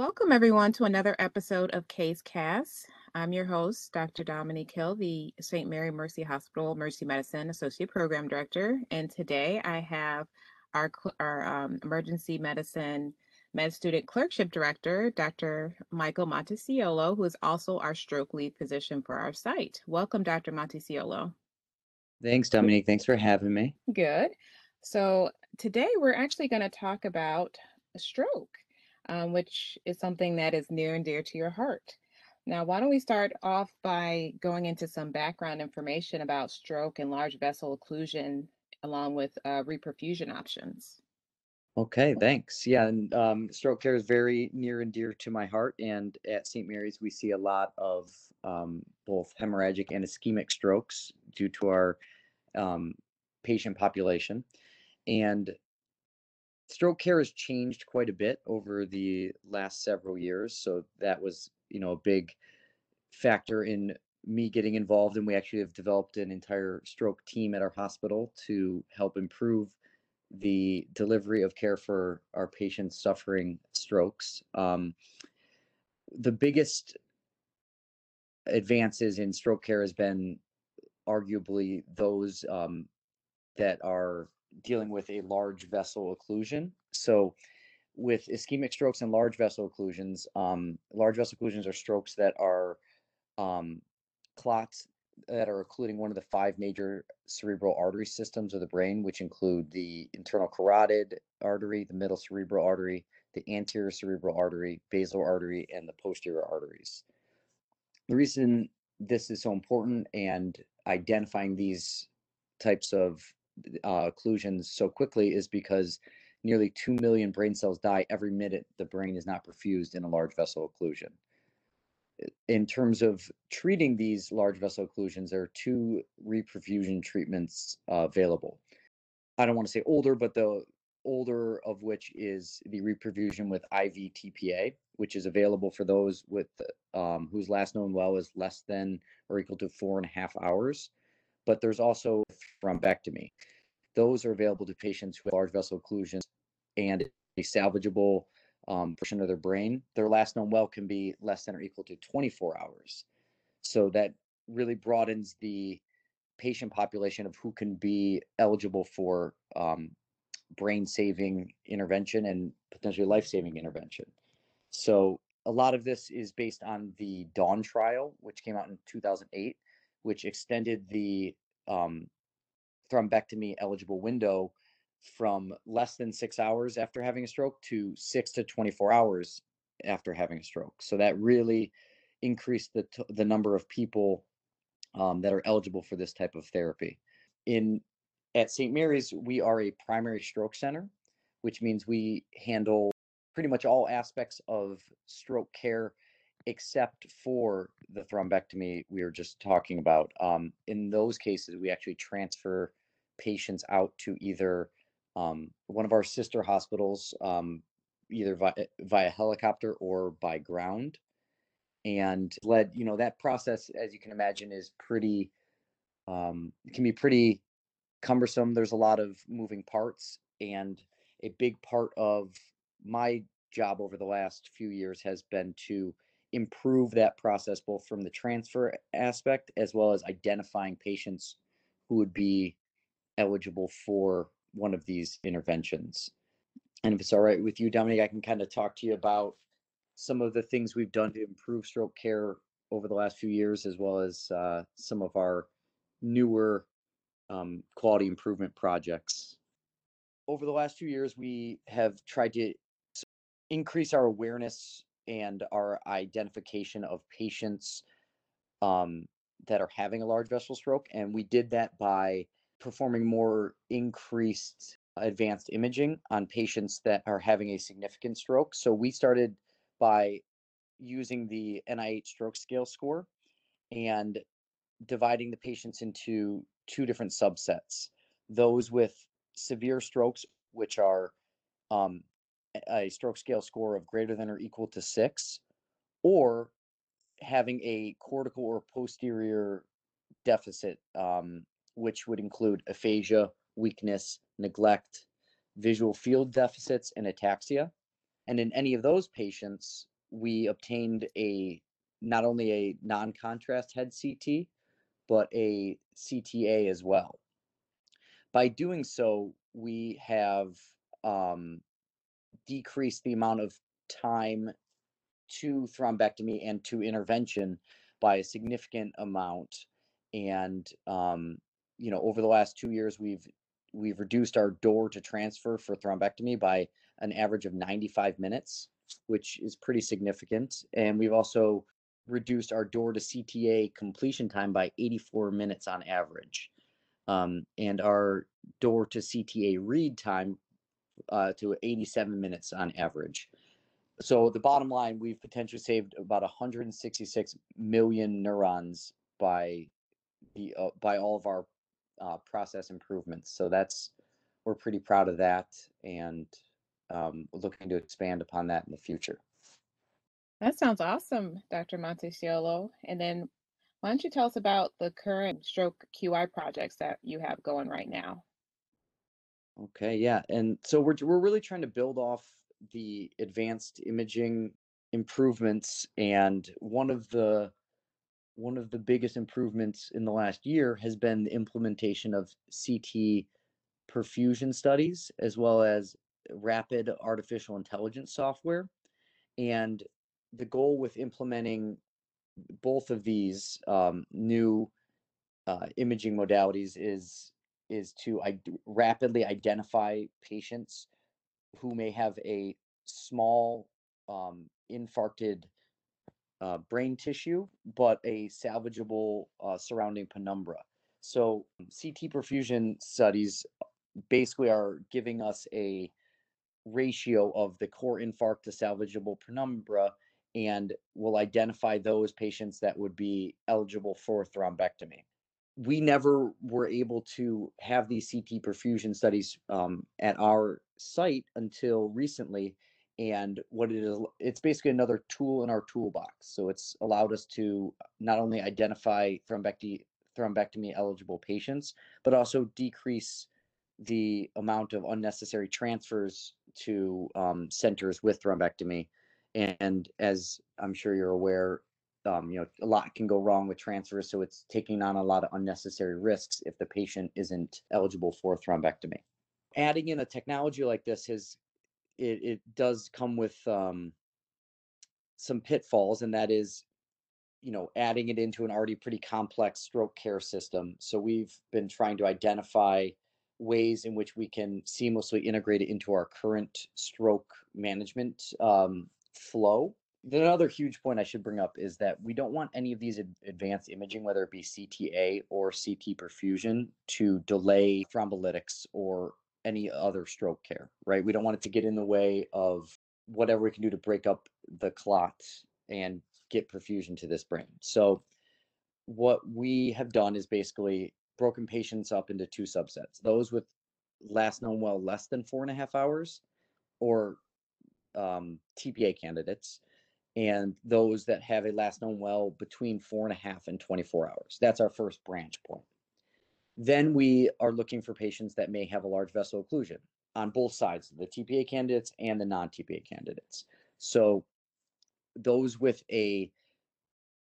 Welcome, everyone, to another episode of CaseCast. I'm your host, Dr. Dominique Hill, the St. Mary Mercy Hospital Emergency Medicine Associate Program Director. And today I have our, our um, Emergency Medicine Med Student Clerkship Director, Dr. Michael Monticciolo, who is also our stroke lead physician for our site. Welcome, Dr. Monticciolo. Thanks, Dominique. Thanks for having me. Good. So today we're actually going to talk about a stroke um, which is something that is near and dear to your heart. Now, why don't we start off by going into some background information about stroke and large vessel occlusion, along with uh, reperfusion options? Okay, thanks. Yeah, and um, stroke care is very near and dear to my heart. And at St. Mary's, we see a lot of um, both hemorrhagic and ischemic strokes due to our um, patient population. And stroke care has changed quite a bit over the last several years. So that was, you know, a big factor in me getting involved. And we actually have developed an entire stroke team at our hospital to help improve the delivery of care for our patients suffering strokes. Um, the biggest advances in stroke care has been arguably those um, that are dealing with a large vessel occlusion. So, with ischemic strokes and large vessel occlusions, um, large vessel occlusions are strokes that are um, clots that are occluding one of the five major cerebral artery systems of the brain, which include the internal carotid artery, the middle cerebral artery, the anterior cerebral artery, basal artery, and the posterior arteries. The reason this is so important and identifying these types of uh, occlusions so quickly is because nearly 2 million brain cells die every minute the brain is not perfused in a large vessel occlusion. In terms of treating these large vessel occlusions, there are two reperfusion treatments uh, available. I don't want to say older, but the older of which is the reperfusion with IV TPA, which is available for those with um, whose last known well is less than or equal to four and a half hours but there's also thrombectomy. Those are available to patients with large vessel occlusions and a salvageable um, portion of their brain. Their last known well can be less than or equal to 24 hours. So that really broadens the patient population of who can be eligible for um, brain saving intervention and potentially life saving intervention. So a lot of this is based on the Dawn trial, which came out in 2008 which extended the um, thrombectomy eligible window from less than six hours after having a stroke to six to 24 hours after having a stroke. So that really increased the, t- the number of people um, that are eligible for this type of therapy. In at St. Mary's, we are a primary stroke center, which means we handle pretty much all aspects of stroke care except for the thrombectomy we were just talking about. Um, in those cases, we actually transfer patients out to either um, one of our sister hospitals, um, either via, via helicopter or by ground. And led, you know, that process, as you can imagine, is pretty, um, can be pretty cumbersome. There's a lot of moving parts. And a big part of my job over the last few years has been to improve that process both from the transfer aspect as well as identifying patients who would be eligible for one of these interventions. And if it's all right with you, Dominic, I can kind of talk to you about some of the things we've done to improve stroke care over the last few years, as well as uh, some of our newer um, quality improvement projects. Over the last few years, we have tried to increase our awareness and our identification of patients um, that are having a large vessel stroke. And we did that by performing more increased advanced imaging on patients that are having a significant stroke. So we started by using the NIH stroke scale score and dividing the patients into two different subsets those with severe strokes, which are um, a stroke scale score of greater than or equal to six, or having a cortical or posterior deficit, um, which would include aphasia, weakness, neglect, visual field deficits, and ataxia. And in any of those patients, we obtained a not only a non-contrast head CT, but a CTA as well. By doing so, we have um, decreased the amount of time to thrombectomy and to intervention by a significant amount. And um, you know, over the last two years, we've we've reduced our door to transfer for thrombectomy by an average of 95 minutes, which is pretty significant. And we've also reduced our door to CTA completion time by 84 minutes on average. Um, and our door to CTA read time uh, to 87 minutes on average. So the bottom line, we've potentially saved about 166 million neurons by the uh, by all of our uh, process improvements. So that's we're pretty proud of that, and um, looking to expand upon that in the future. That sounds awesome, Dr. Monticciolo. And then why don't you tell us about the current stroke QI projects that you have going right now? Okay, yeah. And so we're we're really trying to build off the advanced imaging improvements and one of the one of the biggest improvements in the last year has been the implementation of CT perfusion studies as well as rapid artificial intelligence software. And the goal with implementing both of these um, new uh, imaging modalities is is to I- rapidly identify patients who may have a small um, infarcted uh, brain tissue, but a salvageable uh, surrounding penumbra. So CT perfusion studies basically are giving us a ratio of the core infarct to salvageable penumbra and will identify those patients that would be eligible for thrombectomy. We never were able to have these CT perfusion studies um, at our site until recently. And what it is, it's basically another tool in our toolbox. So it's allowed us to not only identify thrombectomy, thrombectomy eligible patients, but also decrease the amount of unnecessary transfers to um, centers with thrombectomy and as I'm sure you're aware, um, you know, a lot can go wrong with transfers, so it's taking on a lot of unnecessary risks if the patient isn't eligible for thrombectomy. Adding in a technology like this has it, it does come with um, some pitfalls, and that is, you know, adding it into an already pretty complex stroke care system. So we've been trying to identify ways in which we can seamlessly integrate it into our current stroke management um, flow. Another huge point I should bring up is that we don't want any of these ad- advanced imaging, whether it be CTA or CT perfusion, to delay thrombolytics or any other stroke care, right? We don't want it to get in the way of whatever we can do to break up the clot and get perfusion to this brain. So, what we have done is basically broken patients up into two subsets those with last known well less than four and a half hours or um, TPA candidates and those that have a last known well between four and a half and 24 hours. That's our first branch point. Then we are looking for patients that may have a large vessel occlusion on both sides, the TPA candidates and the non TPA candidates. So those with a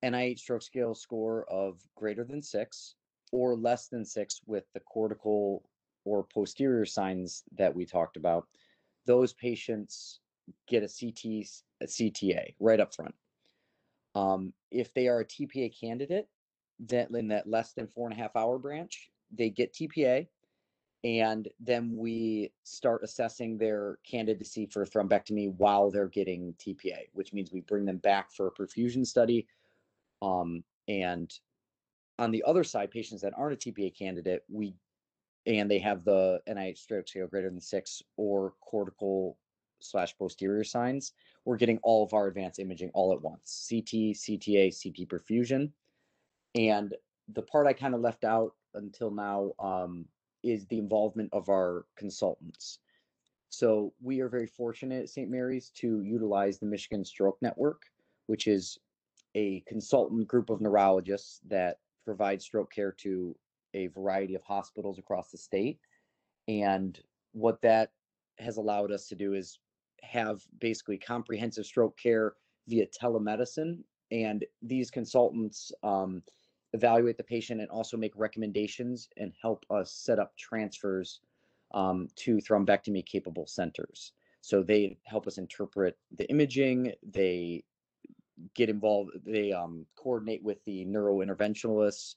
NIH stroke scale score of greater than six or less than six with the cortical or posterior signs that we talked about, those patients get a CT, a CTA right up front. Um, if they are a TPA candidate, that in that less than four and a half hour branch, they get TPA, and then we start assessing their candidacy for thrombectomy while they're getting TPA, which means we bring them back for a perfusion study. Um, and on the other side, patients that aren't a TPA candidate, we and they have the NIH stroke scale greater than six or cortical slash posterior signs, we're getting all of our advanced imaging all at once CT, CTA, CT perfusion. And the part I kind of left out until now um, is the involvement of our consultants. So we are very fortunate at St. Mary's to utilize the Michigan Stroke Network, which is a consultant group of neurologists that provide stroke care to a variety of hospitals across the state. And what that has allowed us to do is have basically comprehensive stroke care via telemedicine. And these consultants um, evaluate the patient and also make recommendations and help us set up transfers um, to thrombectomy capable centers. So they help us interpret the imaging. They get involved. They um, coordinate with the neurointerventionalists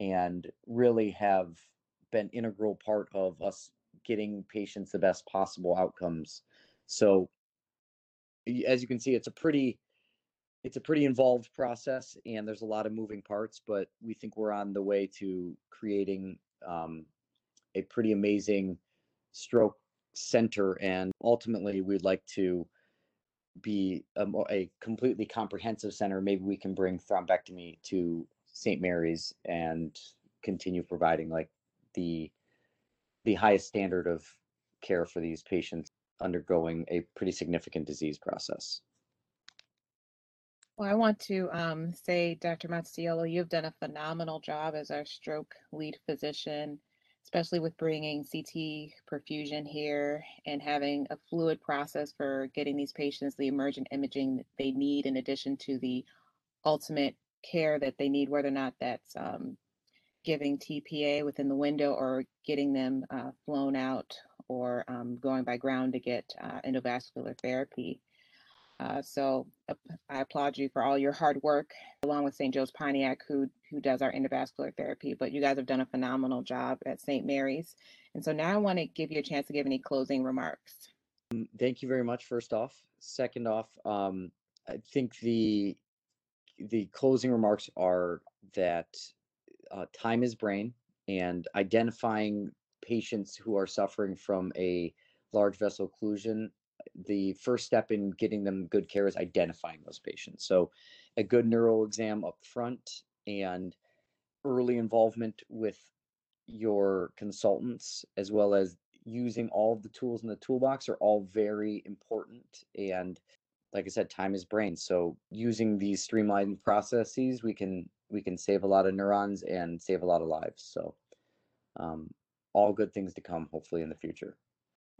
and really have been integral part of us getting patients the best possible outcomes. So as you can see, it's a pretty it's a pretty involved process and there's a lot of moving parts, but we think we're on the way to creating um, a pretty amazing stroke center. And ultimately, we'd like to be a, a completely comprehensive center. Maybe we can bring thrombectomy to St. Mary's and continue providing like the the highest standard of care for these patients undergoing a pretty significant disease process. Well, I want to um, say, Dr. Mattiello, you've done a phenomenal job as our stroke lead physician, especially with bringing CT perfusion here and having a fluid process for getting these patients the emergent imaging they need, in addition to the ultimate care that they need, whether or not that's um, giving TPA within the window or getting them uh, flown out or um, going by ground to get uh, endovascular therapy. Uh, so I applaud you for all your hard work, along with St. Joe's Pontiac, who who does our endovascular therapy. But you guys have done a phenomenal job at St. Mary's, and so now I want to give you a chance to give any closing remarks. Mm, thank you very much. First off, second off, um, I think the the closing remarks are that uh, time is brain and identifying patients who are suffering from a large vessel occlusion the first step in getting them good care is identifying those patients so a good neuro exam up front and early involvement with your consultants as well as using all the tools in the toolbox are all very important and like i said time is brain so using these streamlined processes we can we can save a lot of neurons and save a lot of lives. So, um, all good things to come, hopefully, in the future.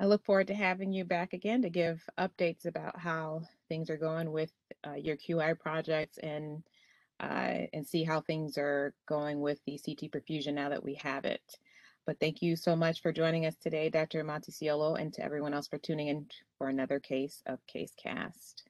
I look forward to having you back again to give updates about how things are going with uh, your QI projects and uh, and see how things are going with the CT perfusion now that we have it. But thank you so much for joining us today, Dr. Mattiello, and to everyone else for tuning in for another case of CaseCast.